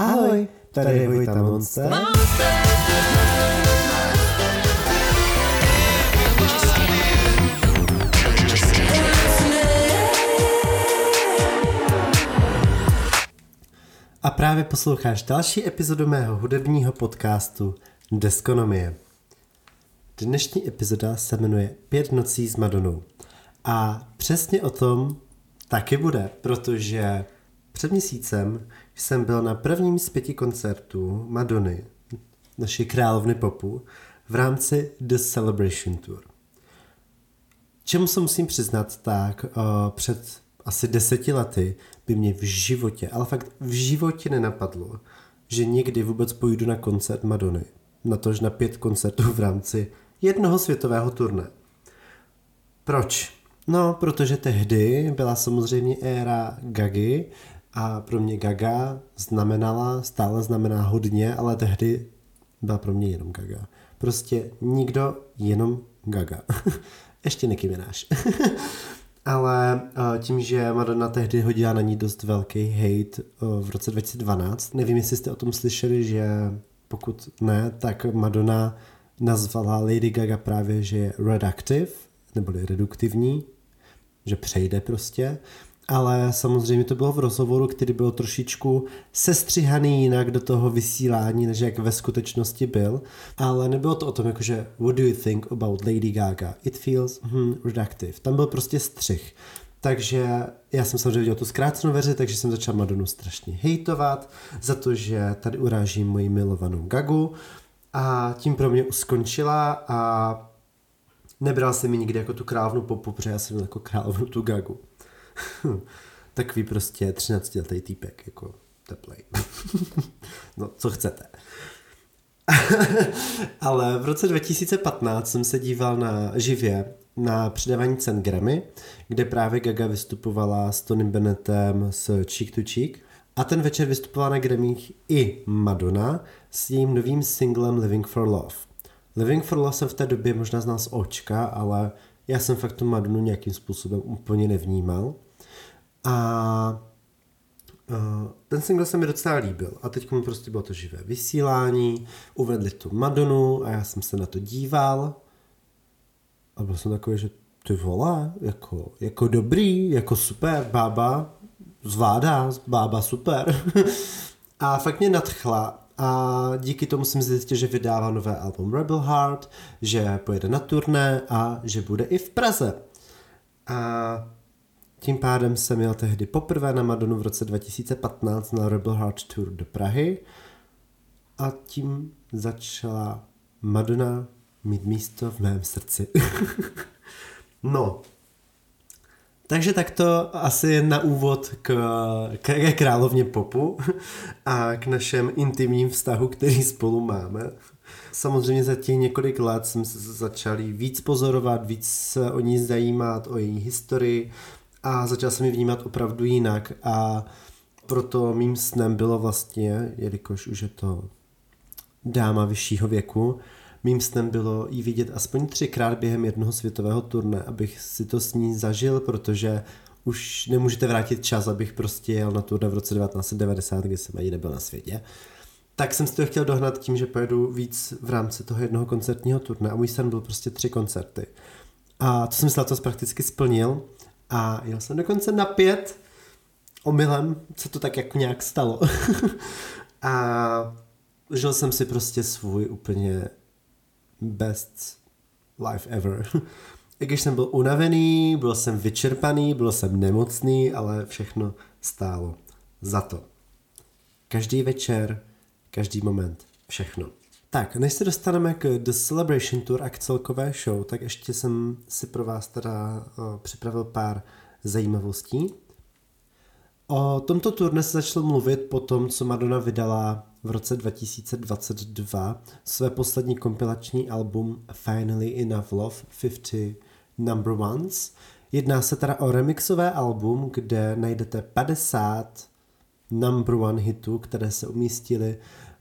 Ahoj, tady je Vojta Monster. A právě posloucháš další epizodu mého hudebního podcastu Deskonomie. Dnešní epizoda se jmenuje Pět nocí s Madonou. A přesně o tom taky bude, protože před měsícem jsem byl na prvním z pěti koncertů Madony, naší královny popu, v rámci The Celebration Tour. Čemu se musím přiznat, tak uh, před asi deseti lety by mě v životě, ale fakt v životě nenapadlo, že někdy vůbec půjdu na koncert Madony. Natož na pět koncertů v rámci jednoho světového turné. Proč? No, protože tehdy byla samozřejmě éra Gagy a pro mě Gaga znamenala, stále znamená hodně, ale tehdy byla pro mě jenom Gaga. Prostě nikdo, jenom Gaga. Ještě Nicki Minaj. ale tím, že Madonna tehdy hodila na ní dost velký hate v roce 2012, nevím, jestli jste o tom slyšeli, že pokud ne, tak Madonna nazvala Lady Gaga právě, že je redactive, neboli reduktivní, že přejde prostě, ale samozřejmě to bylo v rozhovoru, který byl trošičku sestřihaný jinak do toho vysílání, než jak ve skutečnosti byl, ale nebylo to o tom, jakože what do you think about Lady Gaga? It feels hmm, reductive. Tam byl prostě střih. Takže já jsem samozřejmě viděl tu zkrácenou verzi, takže jsem začal Madonu strašně hejtovat za to, že tady urážím moji milovanou Gagu a tím pro mě skončila a nebral jsem mi nikdy jako tu krávnu popu, protože já jsem jako královnu tu Gagu. Takový prostě 13 letý týpek, jako teplej. no, co chcete. Ale v roce 2015 jsem se díval na živě na předávání cen Grammy, kde právě Gaga vystupovala s Tonym Bennettem s Cheek to Cheek. A ten večer vystupovala na Grammych i Madonna s jejím novým singlem Living for Love. Living for Love jsem v té době možná znal z očka, ale já jsem fakt tu Madonu nějakým způsobem úplně nevnímal. A uh, ten single se mi docela líbil a teď mu prostě bylo to živé vysílání, uvedli tu Madonu a já jsem se na to díval a byl jsem takový, že ty vole, jako, jako dobrý, jako super, bába zvládá, bába super. a fakt mě nadchla a díky tomu jsem zjistil, že vydává nové album Rebel Heart, že pojede na turné a že bude i v Praze. A tím pádem jsem měl tehdy poprvé na Madonu v roce 2015 na Rebel Heart Tour do Prahy a tím začala Madonna mít místo v mém srdci. no, takže takto asi na úvod k, k královně popu a k našem intimním vztahu, který spolu máme. Samozřejmě za těch několik let jsme se začali víc pozorovat, víc se o ní zajímat, o její historii a začal jsem ji vnímat opravdu jinak a proto mým snem bylo vlastně, jelikož už je to dáma vyššího věku, mým snem bylo jí vidět aspoň třikrát během jednoho světového turné, abych si to s ní zažil, protože už nemůžete vrátit čas, abych prostě jel na turné v roce 1990, kdy jsem ani nebyl na světě. Tak jsem si to chtěl dohnat tím, že pojedu víc v rámci toho jednoho koncertního turné a můj sen byl prostě tři koncerty. A to jsem si letos prakticky splnil a jel jsem dokonce na pět omylem, co to tak jako nějak stalo. a žil jsem si prostě svůj úplně best life ever. I když jsem byl unavený, byl jsem vyčerpaný, byl jsem nemocný, ale všechno stálo za to. Každý večer, každý moment, všechno. Tak, než se dostaneme k The Celebration Tour a k celkové show, tak ještě jsem si pro vás teda připravil pár zajímavostí. O tomto turné se začalo mluvit po tom, co Madonna vydala v roce 2022 své poslední kompilační album Finally Enough Love 50 Number Ones. Jedná se teda o remixové album, kde najdete 50 number one hitů, které se umístily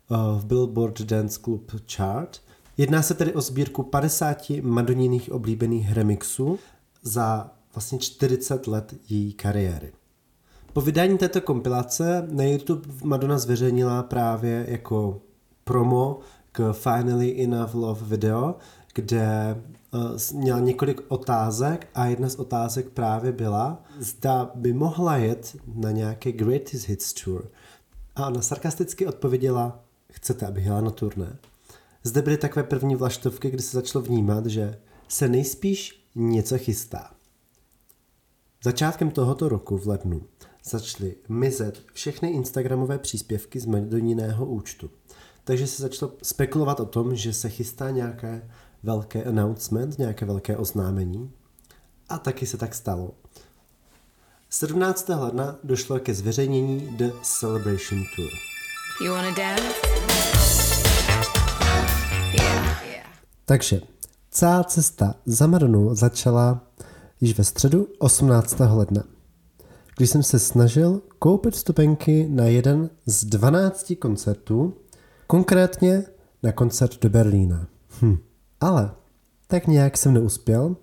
v Billboard Dance Club Chart. Jedná se tedy o sbírku 50 madoniných oblíbených remixů za vlastně 40 let její kariéry. Po vydání této kompilace na YouTube Madonna zveřejnila právě jako promo k Finally Enough Love video, kde uh, měla několik otázek a jedna z otázek právě byla, zda by mohla jet na nějaké Greatest Hits Tour. A ona sarkasticky odpověděla, chcete, abych jela na turné. Zde byly takové první vlaštovky, kdy se začalo vnímat, že se nejspíš něco chystá. Začátkem tohoto roku v lednu začaly mizet všechny Instagramové příspěvky z Madoniného účtu. Takže se začalo spekulovat o tom, že se chystá nějaké velké announcement, nějaké velké oznámení. A taky se tak stalo. 17. ledna došlo ke zveřejnění The Celebration Tour. You wanna dance? Yeah. Takže celá cesta za Madonu začala již ve středu 18. ledna, když jsem se snažil koupit stupenky na jeden z 12 koncertů, konkrétně na koncert do Berlína. Hm. Ale tak nějak jsem neuspěl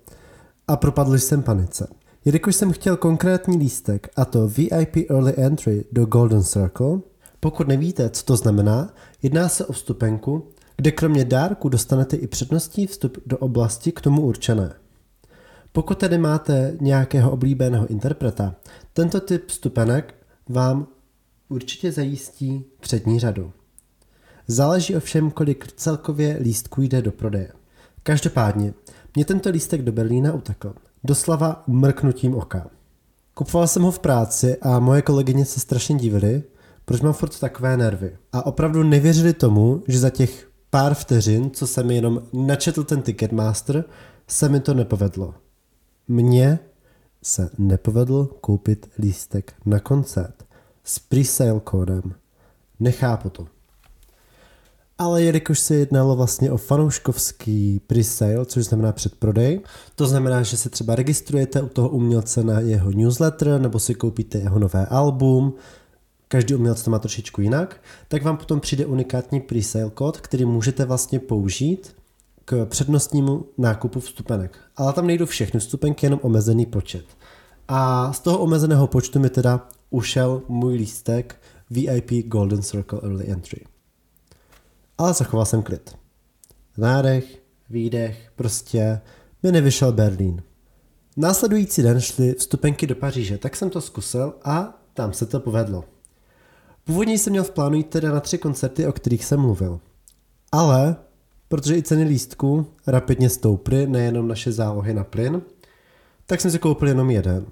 a propadl jsem panice. Jelikož jsem chtěl konkrétní lístek, a to VIP Early Entry do Golden Circle, pokud nevíte, co to znamená, jedná se o vstupenku, kde kromě dárku dostanete i přednostní vstup do oblasti k tomu určené. Pokud tedy máte nějakého oblíbeného interpreta, tento typ vstupenek vám určitě zajistí přední řadu. Záleží ovšem, kolik celkově lístků jde do prodeje. Každopádně, mě tento lístek do Berlína utekl. Doslova mrknutím oka. Kupoval jsem ho v práci a moje kolegyně se strašně divily, proč mám furt takové nervy. A opravdu nevěřili tomu, že za těch pár vteřin, co jsem jenom načetl ten Ticketmaster, se mi to nepovedlo. Mně se nepovedl koupit lístek na koncert s presale kódem. Nechápu to. Ale jelikož se jednalo vlastně o fanouškovský presale, což znamená předprodej, to znamená, že se třeba registrujete u toho umělce na jeho newsletter nebo si koupíte jeho nové album, každý umělec to má trošičku jinak, tak vám potom přijde unikátní presale kód, který můžete vlastně použít k přednostnímu nákupu vstupenek. Ale tam nejdou všechny vstupenky, jenom omezený počet. A z toho omezeného počtu mi teda ušel můj lístek VIP Golden Circle Early Entry ale zachoval jsem klid. Nádech, výdech, prostě mi nevyšel Berlín. Následující den šly vstupenky do Paříže, tak jsem to zkusil a tam se to povedlo. Původně jsem měl v plánu jít teda na tři koncerty, o kterých jsem mluvil. Ale, protože i ceny lístků rapidně stouply, nejenom naše zálohy na plyn, tak jsem si koupil jenom jeden.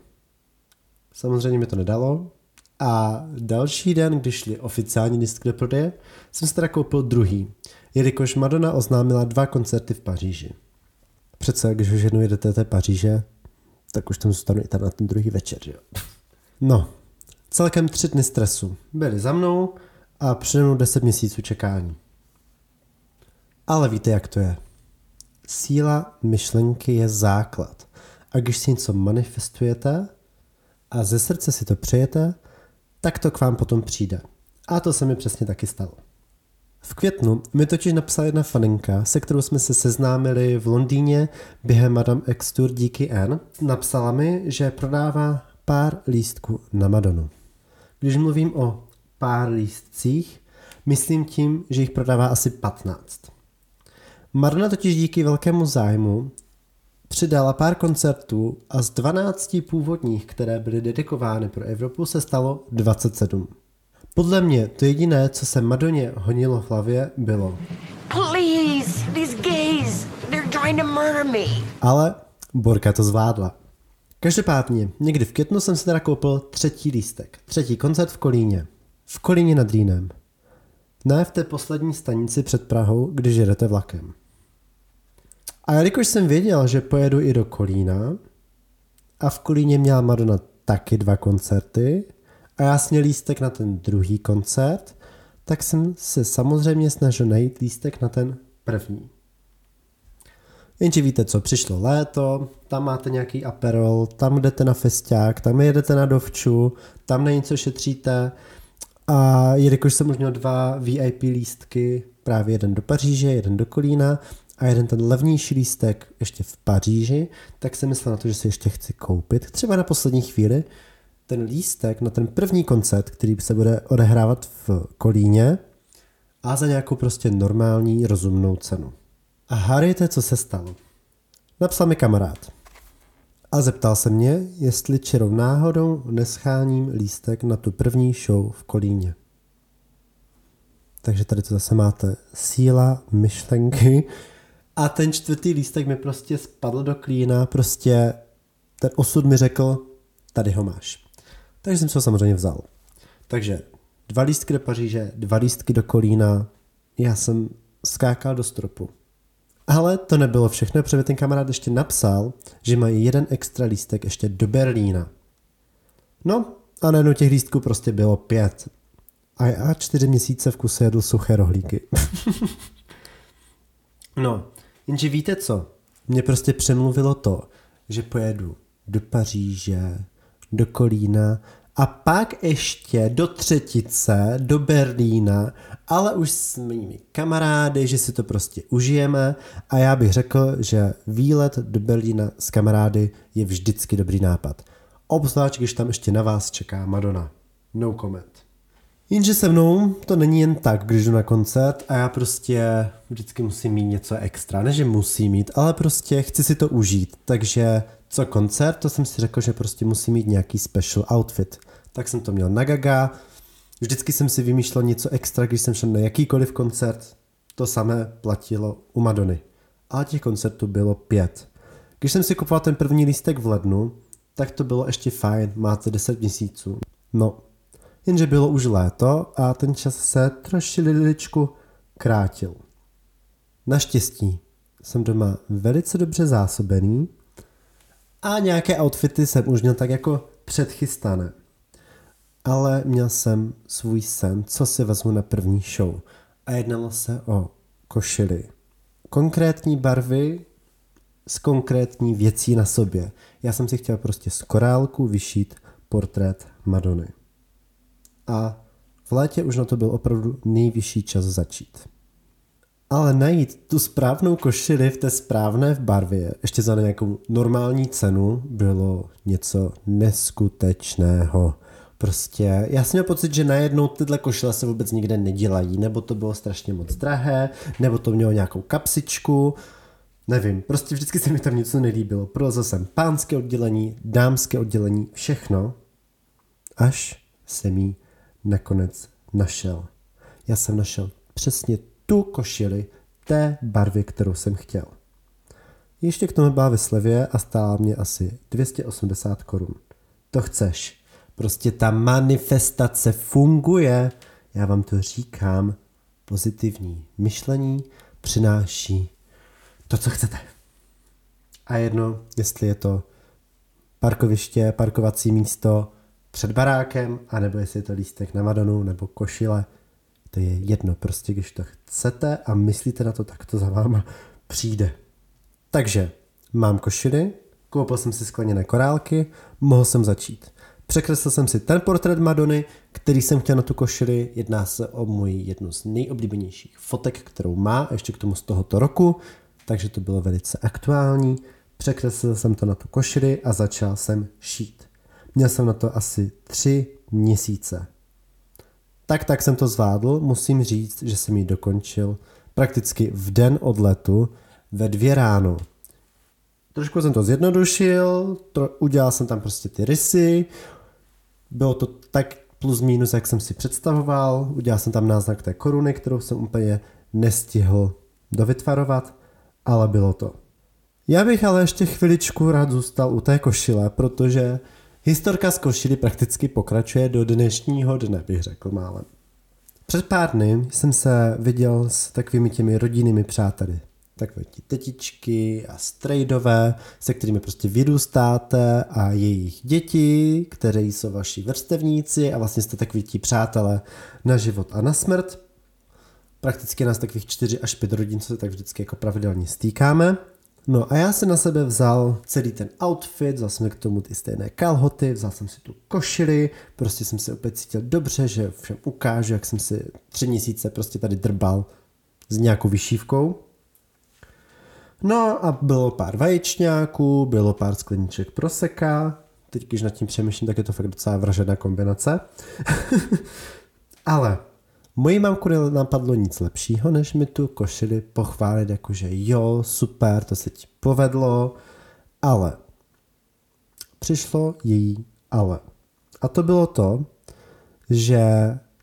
Samozřejmě mi to nedalo, a další den, když šli oficiální lístky do prodeje, jsem si teda koupil druhý, jelikož Madonna oznámila dva koncerty v Paříži. Přece, když už jednou jedete do té Paříže, tak už tam zůstanu i tam na ten druhý večer, jo. No, celkem tři dny stresu. Byli za mnou a přede mnou deset měsíců čekání. Ale víte, jak to je. Síla myšlenky je základ. A když si něco manifestujete a ze srdce si to přejete, tak to k vám potom přijde. A to se mi přesně taky stalo. V květnu mi totiž napsala jedna faninka, se kterou jsme se seznámili v Londýně během Madame X Tour díky N. Napsala mi, že prodává pár lístků na Madonu. Když mluvím o pár lístcích, myslím tím, že jich prodává asi 15. Madonna totiž díky velkému zájmu přidala pár koncertů a z 12 původních, které byly dedikovány pro Evropu, se stalo 27. Podle mě to jediné, co se Madoně honilo v hlavě, bylo Please, these gays, they're trying to murder me. Ale Borka to zvládla. Každopádně, někdy v květnu jsem si teda koupil třetí lístek. Třetí koncert v Kolíně. V Kolíně nad Rýnem. Ne v té poslední stanici před Prahou, když jedete vlakem. A jelikož jsem věděl, že pojedu i do Kolína, a v Kolíně měla Madonna taky dva koncerty, a já měl lístek na ten druhý koncert, tak jsem se samozřejmě snažil najít lístek na ten první. Jenže víte co, přišlo léto, tam máte nějaký aperol, tam jdete na festiák, tam jedete na dovču, tam na něco šetříte a jelikož jsem už měl dva VIP lístky, právě jeden do Paříže, jeden do Kolína, a jeden ten levnější lístek ještě v Paříži, tak jsem myslel na to, že si ještě chci koupit, třeba na poslední chvíli, ten lístek na ten první koncert, který se bude odehrávat v Kolíně a za nějakou prostě normální, rozumnou cenu. A hádejte, co se stalo. Napsal mi kamarád. A zeptal se mě, jestli čirou náhodou nescháním lístek na tu první show v Kolíně. Takže tady to zase máte síla myšlenky. A ten čtvrtý lístek mi prostě spadl do klína, prostě ten osud mi řekl, tady ho máš. Takže jsem se ho samozřejmě vzal. Takže dva lístky do Paříže, dva lístky do Kolína, já jsem skákal do stropu. Ale to nebylo všechno, protože ten kamarád ještě napsal, že mají jeden extra lístek ještě do Berlína. No a najednou těch lístků prostě bylo pět. A já čtyři měsíce v kuse jedl suché rohlíky. no, jenže víte co? Mě prostě přemluvilo to, že pojedu do Paříže, do Kolína a pak ještě do Třetice, do Berlína, ale už s mými kamarády, že si to prostě užijeme a já bych řekl, že výlet do Berlína s kamarády je vždycky dobrý nápad. Obzvlášť, když tam ještě na vás čeká Madonna. No comment. Jenže se mnou to není jen tak, když jdu na koncert a já prostě vždycky musím mít něco extra. Ne, že musím mít, ale prostě chci si to užít. Takže co koncert, to jsem si řekl, že prostě musím mít nějaký special outfit. Tak jsem to měl na gaga, vždycky jsem si vymýšlel něco extra, když jsem šel na jakýkoliv koncert. To samé platilo u Madony. Ale těch koncertů bylo pět. Když jsem si kupoval ten první lístek v lednu, tak to bylo ještě fajn, máte 10 měsíců. No, jenže bylo už léto a ten čas se trošiličku krátil. Naštěstí jsem doma velice dobře zásobený a nějaké outfity jsem už měl tak jako předchystané. Ale měl jsem svůj sen, co si vezmu na první show. A jednalo se o košily. Konkrétní barvy s konkrétní věcí na sobě. Já jsem si chtěl prostě z korálku vyšít portrét Madony. A v létě už na to byl opravdu nejvyšší čas začít. Ale najít tu správnou košili v té správné barvě, ještě za nějakou normální cenu, bylo něco neskutečného. Prostě já jsem měl pocit, že najednou tyhle košile se vůbec nikde nedělají, nebo to bylo strašně moc drahé, nebo to mělo nějakou kapsičku, nevím, prostě vždycky se mi tam něco nelíbilo. Prolezl jsem pánské oddělení, dámské oddělení, všechno, až jsem jí nakonec našel. Já jsem našel přesně tu košili té barvy, kterou jsem chtěl. Ještě k tomu byla ve slevě a stála mě asi 280 korun. To chceš. Prostě ta manifestace funguje. Já vám to říkám. Pozitivní myšlení přináší to, co chcete. A jedno, jestli je to parkoviště, parkovací místo před barákem, anebo jestli je to lístek na Madonu nebo košile, to je jedno, prostě když to chcete a myslíte na to, tak to za váma přijde. Takže mám košily, koupil jsem si skleněné korálky, mohl jsem začít. Překreslil jsem si ten portrét Madony, který jsem chtěl na tu košili. Jedná se o moji jednu z nejoblíbenějších fotek, kterou má, ještě k tomu z tohoto roku, takže to bylo velice aktuální. Překreslil jsem to na tu košili a začal jsem šít. Měl jsem na to asi tři měsíce. Tak tak jsem to zvládl, musím říct, že jsem ji dokončil prakticky v den od letu ve dvě ráno. Trošku jsem to zjednodušil, to, udělal jsem tam prostě ty rysy, bylo to tak plus minus, jak jsem si představoval, udělal jsem tam náznak té koruny, kterou jsem úplně nestihl dovytvarovat, ale bylo to. Já bych ale ještě chviličku rád zůstal u té košile, protože Historka z košily prakticky pokračuje do dnešního dne, bych řekl málem. Před pár dny jsem se viděl s takovými těmi rodinnými přáteli. Takové ti tetičky a strejdové, se kterými prostě vyrůstáte a jejich děti, které jsou vaši vrstevníci a vlastně jste takový ti přátelé na život a na smrt. Prakticky nás takových 4 až 5 rodin, co se tak vždycky jako pravidelně stýkáme. No a já jsem na sebe vzal celý ten outfit, vzal jsem k tomu ty stejné kalhoty, vzal jsem si tu košili, prostě jsem se opět cítil dobře, že všem ukážu, jak jsem si tři měsíce prostě tady drbal s nějakou vyšívkou. No a bylo pár vaječňáků, bylo pár skleniček proseka, teď když nad tím přemýšlím, tak je to fakt docela vražená kombinace. Ale mojí mamku napadlo nic lepšího, než mi tu košili pochválit, jakože jo, super, to se ti povedlo, ale přišlo její ale. A to bylo to, že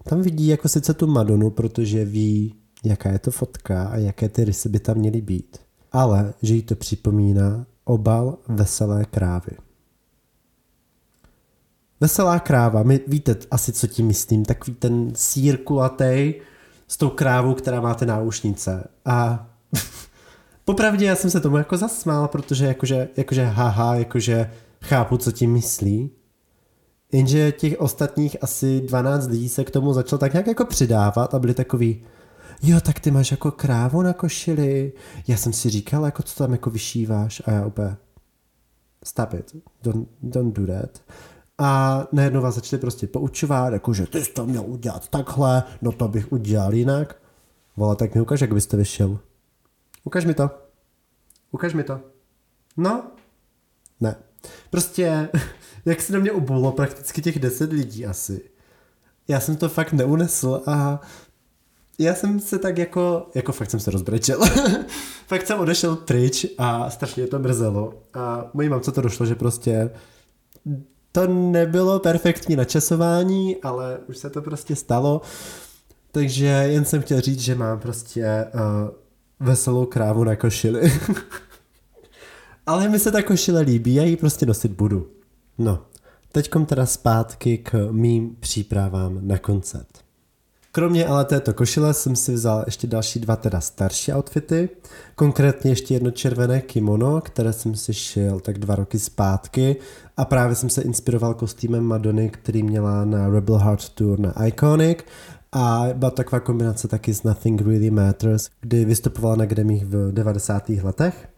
tam vidí jako sice tu Madonu, protože ví, jaká je to fotka a jaké ty rysy by tam měly být, ale že jí to připomíná obal veselé krávy. Veselá kráva, my víte asi, co tím myslím, takový ten sír kulatý s tou krávou, která má ty náušnice. A popravdě já jsem se tomu jako zasmál, protože jakože, jakože haha, jakože chápu, co tím myslí. Jenže těch ostatních asi 12 lidí se k tomu začal tak nějak jako přidávat a byli takový, jo, tak ty máš jako krávu na košili. Já jsem si říkal, jako co tam jako vyšíváš a já úplně, stop it, don't, don't do that. A najednou vás začali prostě poučovat, jakože ty jsi to měl udělat takhle, no to bych udělal jinak. Vole, tak mi ukaž, jak byste vyšel. Ukaž mi to. Ukaž mi to. No. Ne. Prostě, jak se na mě obulo prakticky těch deset lidí asi. Já jsem to fakt neunesl a já jsem se tak jako, jako fakt jsem se rozbrečel. fakt jsem odešel pryč a strašně to mrzelo. A mojí mamce to došlo, že prostě to nebylo perfektní načasování, ale už se to prostě stalo. Takže jen jsem chtěl říct, že mám prostě uh, veselou krávu na košili. ale mi se ta košile líbí, já ji prostě nosit budu. No, teďkom teda zpátky k mým přípravám na koncert. Kromě ale této košile jsem si vzal ještě další dva teda starší outfity, konkrétně ještě jedno červené kimono, které jsem si šil tak dva roky zpátky a právě jsem se inspiroval kostýmem Madony, který měla na Rebel Heart Tour na Iconic a byla taková kombinace taky s Nothing Really Matters, kdy vystupovala na Grammych v 90. letech.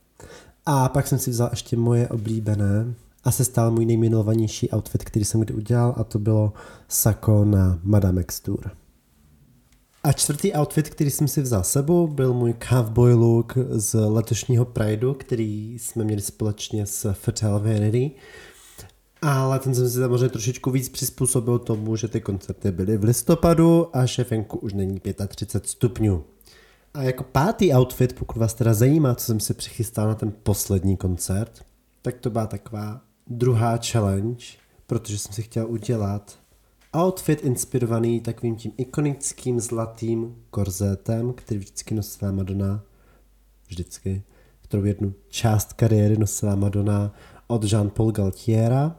A pak jsem si vzal ještě moje oblíbené a se stal můj nejmenovanější outfit, který jsem kdy udělal a to bylo sako na Madame X Tour. A čtvrtý outfit, který jsem si vzal sebou, byl můj cowboy look z letošního Prideu, který jsme měli společně s Fatal Vanity. Ale ten jsem si samozřejmě trošičku víc přizpůsobil tomu, že ty koncerty byly v listopadu a že venku už není 35 stupňů. A jako pátý outfit, pokud vás teda zajímá, co jsem si přichystal na ten poslední koncert, tak to byla taková druhá challenge, protože jsem si chtěl udělat Outfit inspirovaný takovým tím ikonickým zlatým korzetem, který vždycky nosila Madonna, vždycky, kterou jednu část kariéry nosila Madonna od Jean-Paul Galtiera.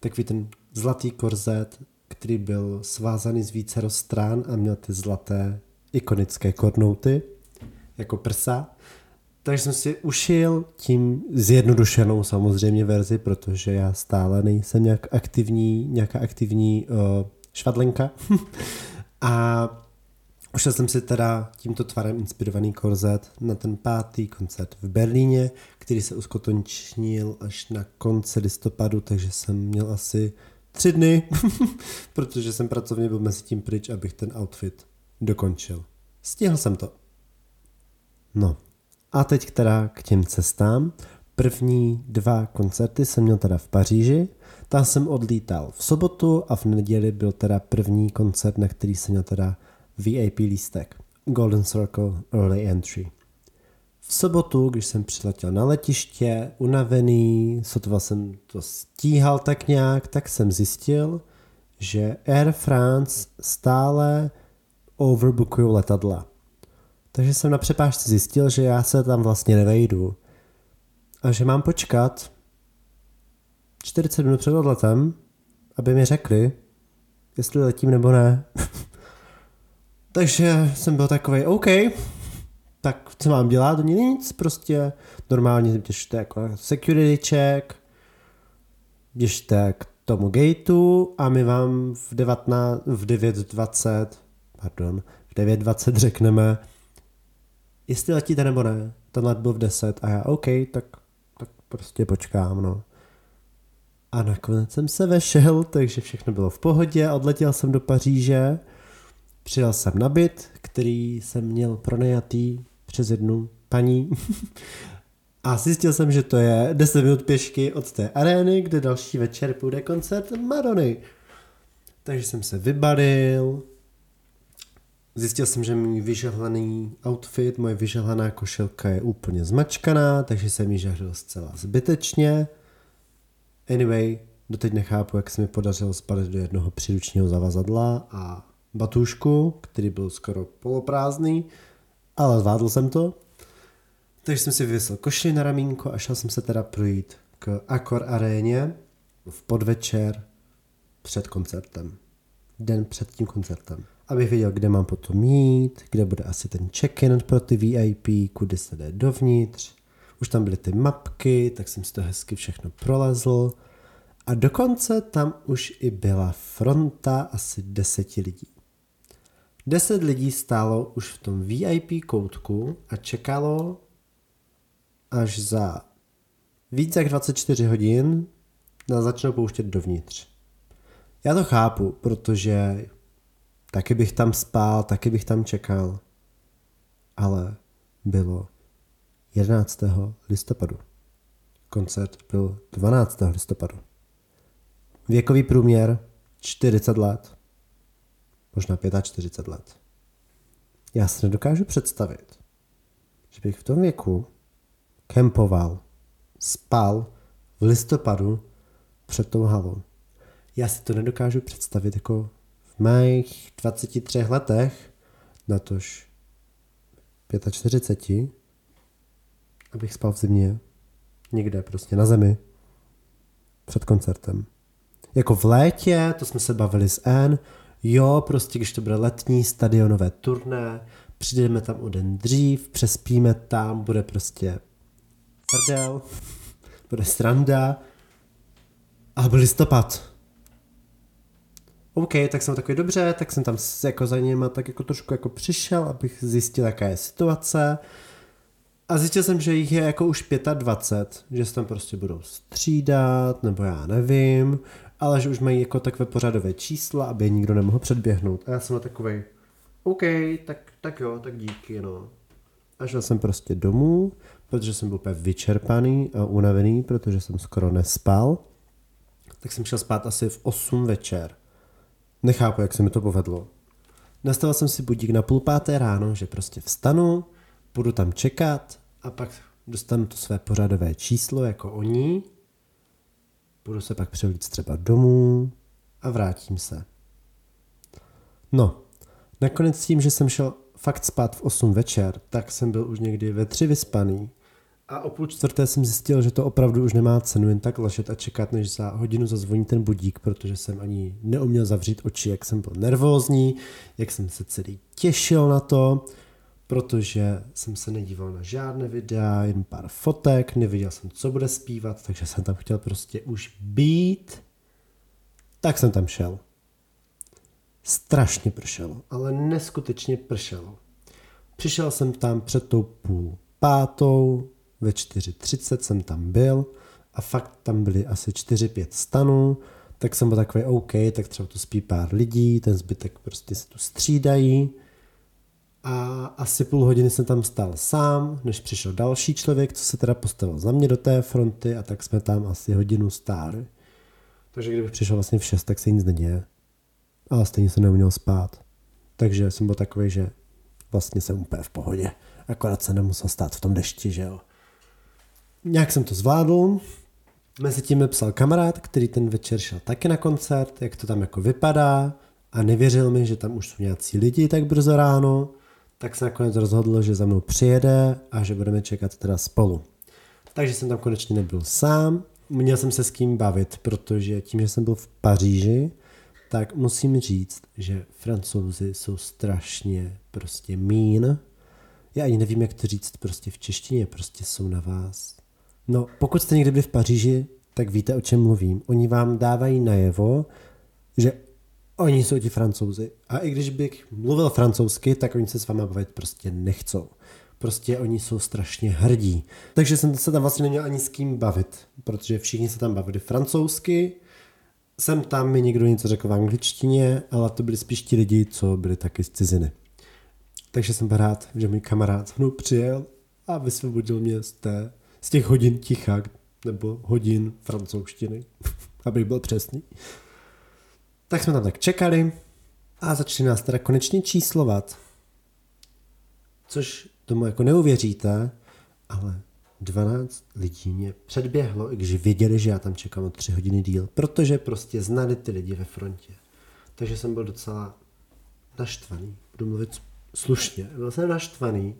Takový ten zlatý korzet, který byl svázaný z více stran a měl ty zlaté ikonické kornouty, jako prsa. Takže jsem si ušil tím zjednodušenou samozřejmě verzi, protože já stále nejsem nějak aktivní, nějaká aktivní uh, švadlenka. a ušel jsem si teda tímto tvarem inspirovaný korzet na ten pátý koncert v Berlíně, který se uskutečnil až na konci listopadu, takže jsem měl asi tři dny, protože jsem pracovně byl mezi tím pryč, abych ten outfit dokončil. Stihl jsem to. No, a teď teda k těm cestám. První dva koncerty jsem měl teda v Paříži, tam jsem odlítal v sobotu a v neděli byl teda první koncert, na který jsem měl teda VIP lístek. Golden Circle Early Entry. V sobotu, když jsem přiletěl na letiště, unavený, sotva jsem to stíhal tak nějak, tak jsem zjistil, že Air France stále overbookují letadla. Takže jsem na přepážce zjistil, že já se tam vlastně nevejdu. A že mám počkat 40 minut před odletem, aby mi řekli, jestli letím nebo ne. Takže jsem byl takový OK, tak co mám dělat? Nic, prostě normálně běžte jako security check, běžte k tomu gateu a my vám v, 19, v 9.20, pardon, v 9.20 řekneme, jestli letíte nebo ne. Ten let byl v 10 a já OK, tak prostě počkám, no. A nakonec jsem se vešel, takže všechno bylo v pohodě. Odletěl jsem do Paříže, přijel jsem na byt, který jsem měl pronajatý přes jednu paní. A zjistil jsem, že to je 10 minut pěšky od té arény, kde další večer půjde koncert Madony. Takže jsem se vybalil, Zjistil jsem, že můj vyžehlaný outfit, moje vyžehlaná košelka je úplně zmačkaná, takže jsem ji žahril zcela zbytečně. Anyway, doteď nechápu, jak se mi podařilo spadat do jednoho příručního zavazadla a batůžku, který byl skoro poloprázdný, ale zvládl jsem to. Takže jsem si vyvěsil košli na ramínko a šel jsem se teda projít k Akor aréně v podvečer před koncertem. Den před tím koncertem. Abych věděl, kde mám potom jít, kde bude asi ten check-in pro ty VIP, kudy se jde dovnitř. Už tam byly ty mapky, tak jsem si to hezky všechno prolezl. A dokonce tam už i byla fronta asi deseti lidí. Deset lidí stálo už v tom VIP koutku a čekalo až za více jak 24 hodin nás začnou pouštět dovnitř. Já to chápu, protože taky bych tam spál, taky bych tam čekal. Ale bylo 11. listopadu. Koncert byl 12. listopadu. Věkový průměr 40 let. Možná 45 let. Já si nedokážu představit, že bych v tom věku kempoval, spal v listopadu před tou halou. Já si to nedokážu představit jako mých 23 letech, na tož 45, abych spal v zimě, někde prostě na zemi, před koncertem. Jako v létě, to jsme se bavili s N, jo, prostě když to bude letní stadionové turné, přijdeme tam o den dřív, přespíme tam, bude prostě prdel, bude sranda a byl listopad. OK, tak jsem takový dobře, tak jsem tam jako za něma tak jako trošku jako přišel, abych zjistil, jaká je situace. A zjistil jsem, že jich je jako už 25, že se tam prostě budou střídat, nebo já nevím, ale že už mají jako takové pořadové čísla, aby nikdo nemohl předběhnout. A já jsem takový, OK, tak, tak jo, tak díky, no. A šel jsem prostě domů, protože jsem byl úplně vyčerpaný a unavený, protože jsem skoro nespal. Tak jsem šel spát asi v 8 večer. Nechápu, jak se mi to povedlo. Nastavil jsem si budík na půl páté ráno, že prostě vstanu, budu tam čekat a pak dostanu to své pořadové číslo jako oni. Budu se pak převlít třeba domů a vrátím se. No, nakonec tím, že jsem šel fakt spát v 8 večer, tak jsem byl už někdy ve 3 vyspaný a o půl čtvrté jsem zjistil, že to opravdu už nemá cenu jen tak ležet a čekat, než za hodinu zazvoní ten budík, protože jsem ani neuměl zavřít oči, jak jsem byl nervózní, jak jsem se celý těšil na to, protože jsem se nedíval na žádné videa, jen pár fotek, nevěděl jsem, co bude zpívat, takže jsem tam chtěl prostě už být. Tak jsem tam šel. Strašně pršelo, ale neskutečně pršelo. Přišel jsem tam před tou půl pátou, ve 4.30 jsem tam byl a fakt tam byly asi 4-5 stanů, tak jsem byl takový OK, tak třeba tu spí pár lidí, ten zbytek prostě se tu střídají. A asi půl hodiny jsem tam stál sám, než přišel další člověk, co se teda postavil za mě do té fronty a tak jsme tam asi hodinu stáli. Takže kdybych přišel vlastně v 6, tak se nic neděje. Ale stejně jsem neuměl spát. Takže jsem byl takový, že vlastně jsem úplně v pohodě. Akorát se nemusel stát v tom dešti, že jo. Nějak jsem to zvládl. Mezi tím mi psal kamarád, který ten večer šel taky na koncert, jak to tam jako vypadá a nevěřil mi, že tam už jsou nějací lidi tak brzo ráno, tak se nakonec rozhodl, že za mnou přijede a že budeme čekat teda spolu. Takže jsem tam konečně nebyl sám, měl jsem se s kým bavit, protože tím, že jsem byl v Paříži, tak musím říct, že francouzi jsou strašně prostě mín. Já ani nevím, jak to říct prostě v češtině, prostě jsou na vás No, pokud jste někdy byli v Paříži, tak víte, o čem mluvím. Oni vám dávají najevo, že oni jsou ti francouzi. A i když bych mluvil francouzsky, tak oni se s váma bavit prostě nechcou. Prostě oni jsou strašně hrdí. Takže jsem se tam vlastně neměl ani s kým bavit, protože všichni se tam bavili francouzsky. Jsem tam mi někdo něco řekl v angličtině, ale to byli spíš ti lidi, co byli taky z ciziny. Takže jsem rád, že můj kamarád mnou přijel a vysvobodil mě z té z těch hodin ticha, nebo hodin francouzštiny, abych byl přesný. Tak jsme tam tak čekali a začali nás teda konečně číslovat. Což tomu jako neuvěříte, ale 12 lidí mě předběhlo, i když věděli, že já tam čekám o 3 hodiny díl, protože prostě znali ty lidi ve frontě. Takže jsem byl docela naštvaný. Budu mluvit slušně. Byl jsem naštvaný.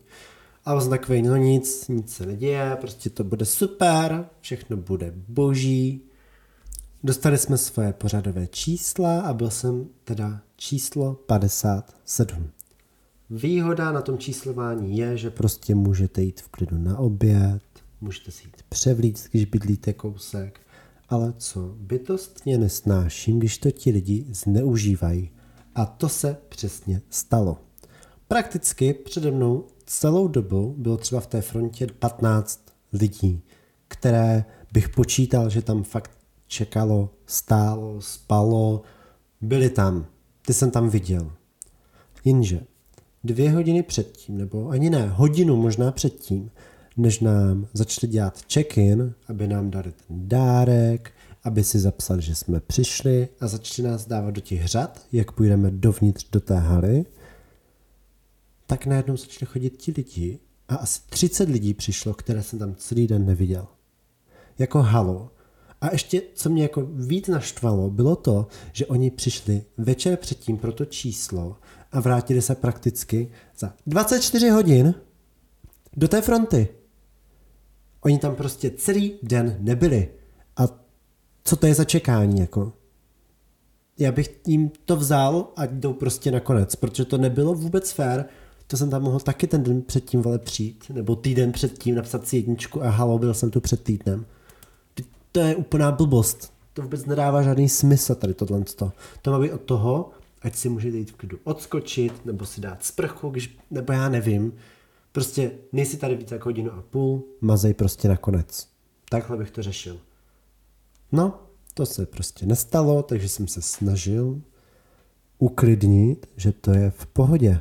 A jsem takový, no nic, nic se neděje, prostě to bude super, všechno bude boží. Dostali jsme svoje pořadové čísla a byl jsem teda číslo 57. Výhoda na tom číslování je, že prostě můžete jít v klidu na oběd, můžete si jít převlít, když bydlíte kousek, ale co bytostně nesnáším, když to ti lidi zneužívají. A to se přesně stalo. Prakticky přede mnou celou dobu bylo třeba v té frontě 15 lidí, které bych počítal, že tam fakt čekalo, stálo, spalo, byli tam. Ty jsem tam viděl. Jenže dvě hodiny předtím, nebo ani ne, hodinu možná předtím, než nám začali dělat check-in, aby nám dali ten dárek, aby si zapsali, že jsme přišli a začali nás dávat do těch řad, jak půjdeme dovnitř do té haly, tak najednou začali chodit ti lidi a asi 30 lidí přišlo, které jsem tam celý den neviděl. Jako halo. A ještě, co mě jako víc naštvalo, bylo to, že oni přišli večer předtím pro to číslo a vrátili se prakticky za 24 hodin do té fronty. Oni tam prostě celý den nebyli. A co to je za čekání, jako? Já bych jim to vzal a jdou prostě nakonec, protože to nebylo vůbec fér. To jsem tam mohl taky ten den předtím vole přijít, nebo týden předtím napsat si jedničku a halo, byl jsem tu před týdnem. To je úplná blbost. To vůbec nedává žádný smysl tady tohle. To má být od toho, ať si můžete jít v klidu odskočit, nebo si dát sprchu, když, nebo já nevím. Prostě nejsi tady víc jako hodinu a půl, mazej prostě nakonec. Takhle bych to řešil. No, to se prostě nestalo, takže jsem se snažil uklidnit, že to je v pohodě.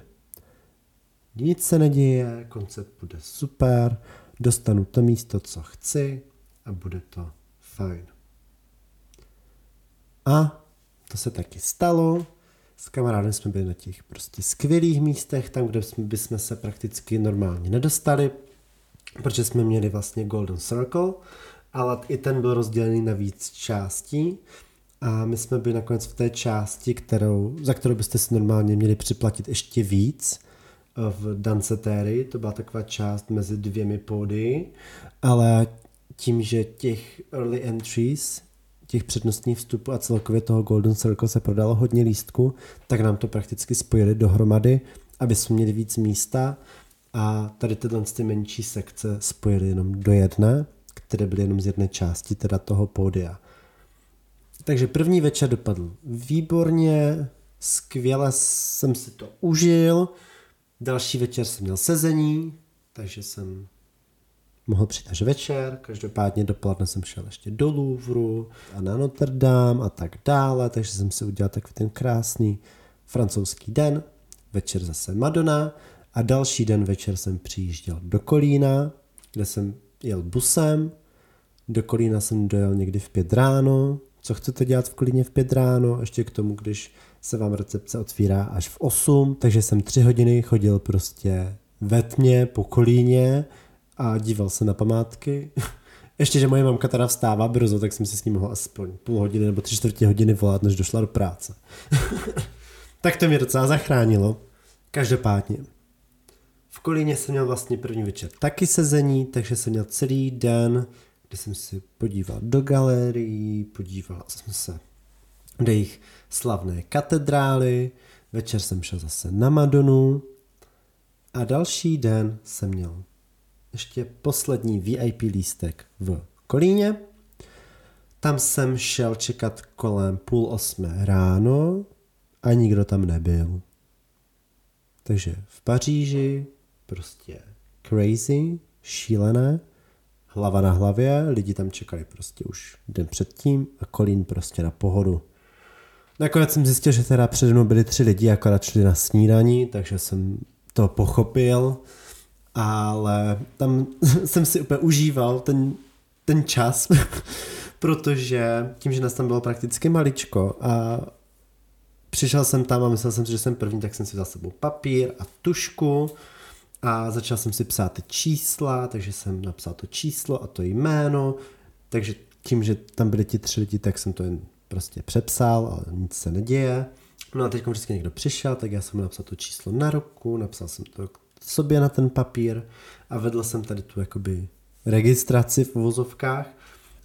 Nic se neděje, koncept bude super, dostanu to místo, co chci a bude to fajn. A to se taky stalo. S kamarádem jsme byli na těch prostě skvělých místech, tam, kde jsme, bychom se prakticky normálně nedostali, protože jsme měli vlastně Golden Circle, ale i ten byl rozdělený na víc částí a my jsme byli nakonec v té části, kterou, za kterou byste si normálně měli připlatit ještě víc v Dancetéry, to byla taková část mezi dvěmi pódy, ale tím, že těch early entries těch přednostních vstupů a celkově toho Golden Circle se prodalo hodně lístků, tak nám to prakticky spojili dohromady, aby jsme měli víc místa a tady tyhle ty menší sekce spojili jenom do jedné, které byly jenom z jedné části, teda toho pódia. Takže první večer dopadl výborně, skvěle jsem si to užil, další večer jsem měl sezení, takže jsem mohl přijít až večer, každopádně dopoledne jsem šel ještě do Louvru a na Notre Dame a tak dále, takže jsem si udělal takový ten krásný francouzský den, večer zase Madonna a další den večer jsem přijížděl do Kolína, kde jsem jel busem, do Kolína jsem dojel někdy v pět ráno, co chcete dělat v Kolíně v pět ráno, ještě k tomu, když se vám recepce otvírá až v 8, takže jsem tři hodiny chodil prostě ve tmě po Kolíně, a díval se na památky. Ještě, že moje mamka teda vstává brzo, tak jsem si s ní mohl aspoň půl hodiny nebo tři čtvrtě hodiny volat, než došla do práce. tak to mě docela zachránilo. Každopádně. V Kolíně jsem měl vlastně první večer taky sezení, takže jsem měl celý den, kdy jsem si podíval do galerii, podíval jsem se do jejich slavné katedrály, večer jsem šel zase na Madonu a další den jsem měl ještě poslední VIP lístek v Kolíně. Tam jsem šel čekat kolem půl osmé ráno a nikdo tam nebyl. Takže v Paříži prostě crazy, šílené, hlava na hlavě, lidi tam čekali prostě už den předtím a Kolín prostě na pohodu. Nakonec jsem zjistil, že teda přede mnou byli tři lidi, akorát šli na snídaní, takže jsem to pochopil ale tam jsem si úplně užíval ten, ten čas, protože tím, že nás tam bylo prakticky maličko a přišel jsem tam a myslel jsem si, že jsem první, tak jsem si vzal sebou papír a tušku a začal jsem si psát ty čísla, takže jsem napsal to číslo a to jméno, takže tím, že tam byli ti tři lidi, tak jsem to jen prostě přepsal, ale nic se neděje. No a teď vždycky někdo přišel, tak já jsem napsal to číslo na ruku, napsal jsem to sobě na ten papír a vedl jsem tady tu jakoby registraci v uvozovkách,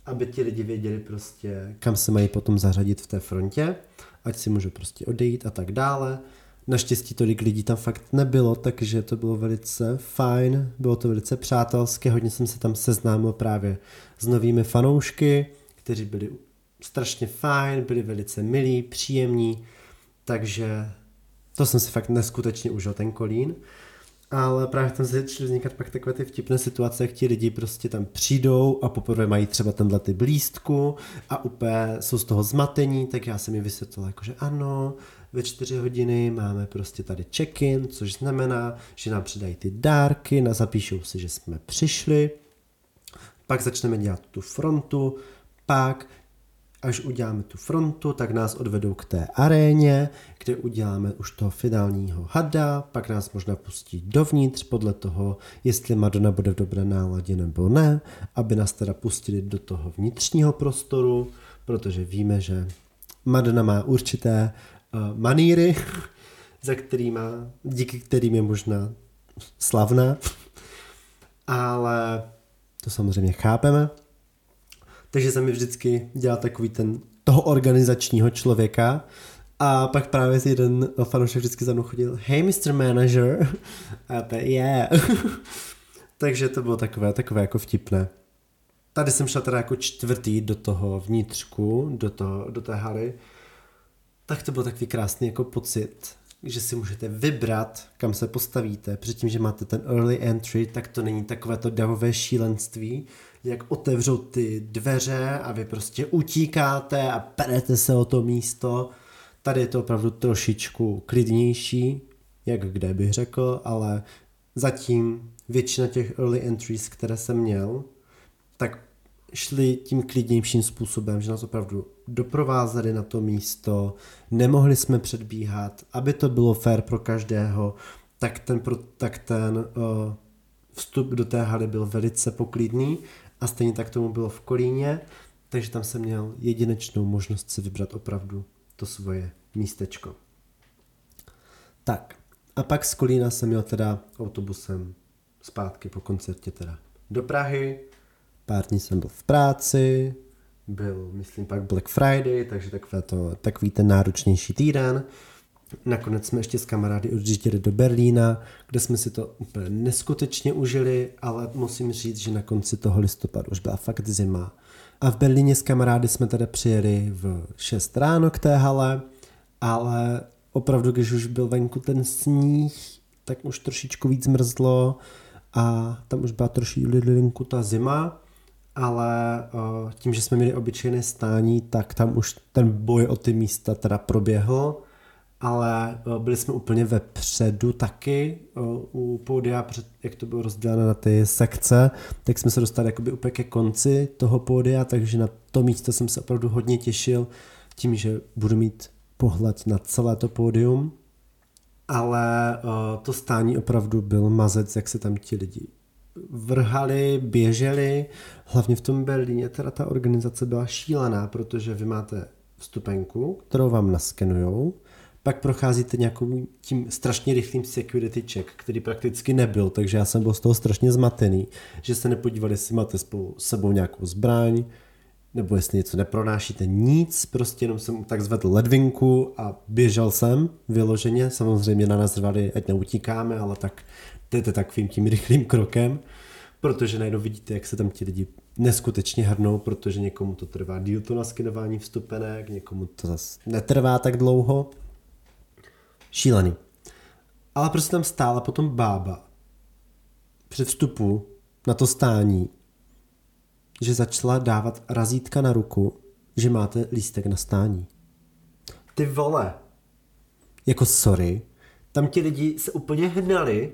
aby ti lidi věděli prostě, kam se mají potom zařadit v té frontě, ať si můžu prostě odejít a tak dále. Naštěstí tolik lidí tam fakt nebylo, takže to bylo velice fajn, bylo to velice přátelské, hodně jsem se tam seznámil právě s novými fanoušky, kteří byli strašně fajn, byli velice milí, příjemní, takže to jsem si fakt neskutečně užil, ten kolín. Ale právě tam začaly vznikat pak takové ty vtipné situace, jak ti lidi prostě tam přijdou a poprvé mají třeba tenhle ty blízku a úplně jsou z toho zmatení, tak já jsem mi vysvětlil jako, že ano, ve čtyři hodiny máme prostě tady check-in, což znamená, že nám přidají ty dárky, na zapíšou si, že jsme přišli, pak začneme dělat tu frontu, pak až uděláme tu frontu, tak nás odvedou k té aréně, kde uděláme už toho finálního hada, pak nás možná pustí dovnitř podle toho, jestli Madonna bude v dobré náladě nebo ne, aby nás teda pustili do toho vnitřního prostoru, protože víme, že Madonna má určité uh, maníry, za kterýma, díky kterým je možná slavná, ale to samozřejmě chápeme. Takže jsem mi vždycky dělal takový ten toho organizačního člověka a pak právě jeden fanoušek vždycky za mnou chodil, hey Mr. Manager, a já yeah. Takže to bylo takové, takové jako vtipné. Tady jsem šla teda jako čtvrtý do toho vnitřku, do, toho, do té haly. Tak to byl takový krásný jako pocit, že si můžete vybrat, kam se postavíte. Předtím, že máte ten early entry, tak to není takové to davové šílenství, jak otevřou ty dveře a vy prostě utíkáte a perete se o to místo. Tady je to opravdu trošičku klidnější, jak kde bych řekl, ale zatím většina těch early entries, které jsem měl, tak šli tím klidnějším způsobem, že nás opravdu doprovázeli na to místo, nemohli jsme předbíhat, aby to bylo fair pro každého, tak ten, tak ten uh, vstup do té haly byl velice poklidný a stejně tak tomu bylo v Kolíně, takže tam jsem měl jedinečnou možnost si vybrat opravdu to svoje místečko. Tak, a pak z Kolína jsem měl teda autobusem zpátky po koncertě teda do Prahy, pár dní jsem byl v práci, byl, myslím, pak Black Friday, takže takové to, takový ten náročnější týden. Nakonec jsme ještě s kamarády odjížděli do Berlína, kde jsme si to úplně neskutečně užili, ale musím říct, že na konci toho listopadu už byla fakt zima. A v Berlíně s kamarády jsme teda přijeli v 6 ráno k té hale, ale opravdu, když už byl venku ten sníh, tak už trošičku víc mrzlo a tam už byla trošičku ta zima ale uh, tím, že jsme měli obyčejné stání, tak tam už ten boj o ty místa teda proběhl, ale uh, byli jsme úplně vepředu taky uh, u pódia, jak to bylo rozděleno na ty sekce, tak jsme se dostali jakoby úplně ke konci toho pódia, takže na to místo jsem se opravdu hodně těšil tím, že budu mít pohled na celé to pódium, ale uh, to stání opravdu byl mazec, jak se tam ti lidi vrhali, běželi, hlavně v tom Berlíně teda ta organizace byla šílená, protože vy máte vstupenku, kterou vám naskenujou, pak procházíte nějakou tím strašně rychlým security check, který prakticky nebyl, takže já jsem byl z toho strašně zmatený, že se nepodívali, jestli máte spolu sebou nějakou zbraň, nebo jestli něco nepronášíte, nic, prostě jenom jsem tak zvedl ledvinku a běžel jsem vyloženě, samozřejmě na nás řvali, ať neutíkáme, ale tak jdete takovým tím rychlým krokem, protože najednou vidíte, jak se tam ti lidi neskutečně hrnou, protože někomu to trvá díl to naskenování vstupenek, někomu to zase netrvá tak dlouho. Šílený. Ale prostě tam stála potom bába před vstupu na to stání, že začala dávat razítka na ruku, že máte lístek na stání. Ty vole. Jako sorry, tam ti lidi se úplně hnali,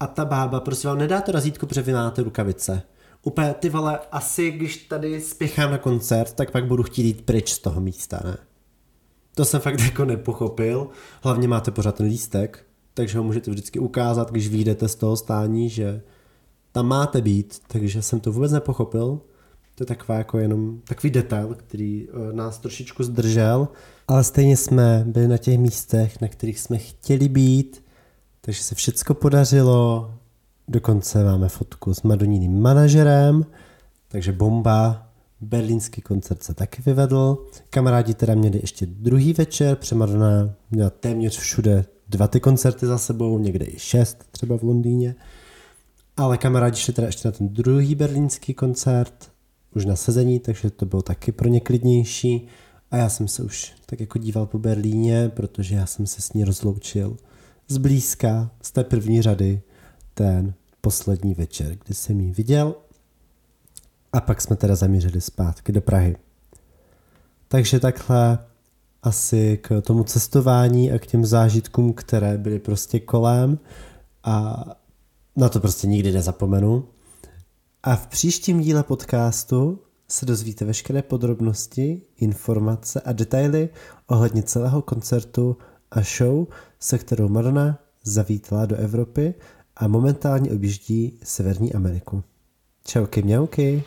a ta bába prostě vám nedá to razítko, protože vy máte rukavice. Úplně ty vole, asi když tady spěchám na koncert, tak pak budu chtít jít pryč z toho místa, ne? To jsem fakt jako nepochopil. Hlavně máte pořád ten lístek, takže ho můžete vždycky ukázat, když vyjdete z toho stání, že tam máte být, takže jsem to vůbec nepochopil. To je taková jako jenom takový detail, který eh, nás trošičku zdržel, ale stejně jsme byli na těch místech, na kterých jsme chtěli být, takže se všecko podařilo. Dokonce máme fotku s Madoníným manažerem, takže bomba. Berlínský koncert se taky vyvedl. Kamarádi teda měli ještě druhý večer, Madonna měla téměř všude dva ty koncerty za sebou, někde i šest, třeba v Londýně. Ale kamarádi šli teda ještě na ten druhý berlínský koncert, už na sezení, takže to bylo taky pro ně klidnější. A já jsem se už tak jako díval po Berlíně, protože já jsem se s ní rozloučil zblízka, z té první řady, ten poslední večer, kdy jsem ji viděl. A pak jsme teda zamířili zpátky do Prahy. Takže takhle asi k tomu cestování a k těm zážitkům, které byly prostě kolem a na to prostě nikdy nezapomenu. A v příštím díle podcastu se dozvíte veškeré podrobnosti, informace a detaily ohledně celého koncertu a show, se kterou Madonna zavítala do Evropy a momentálně objíždí Severní Ameriku. Čauky mňauky.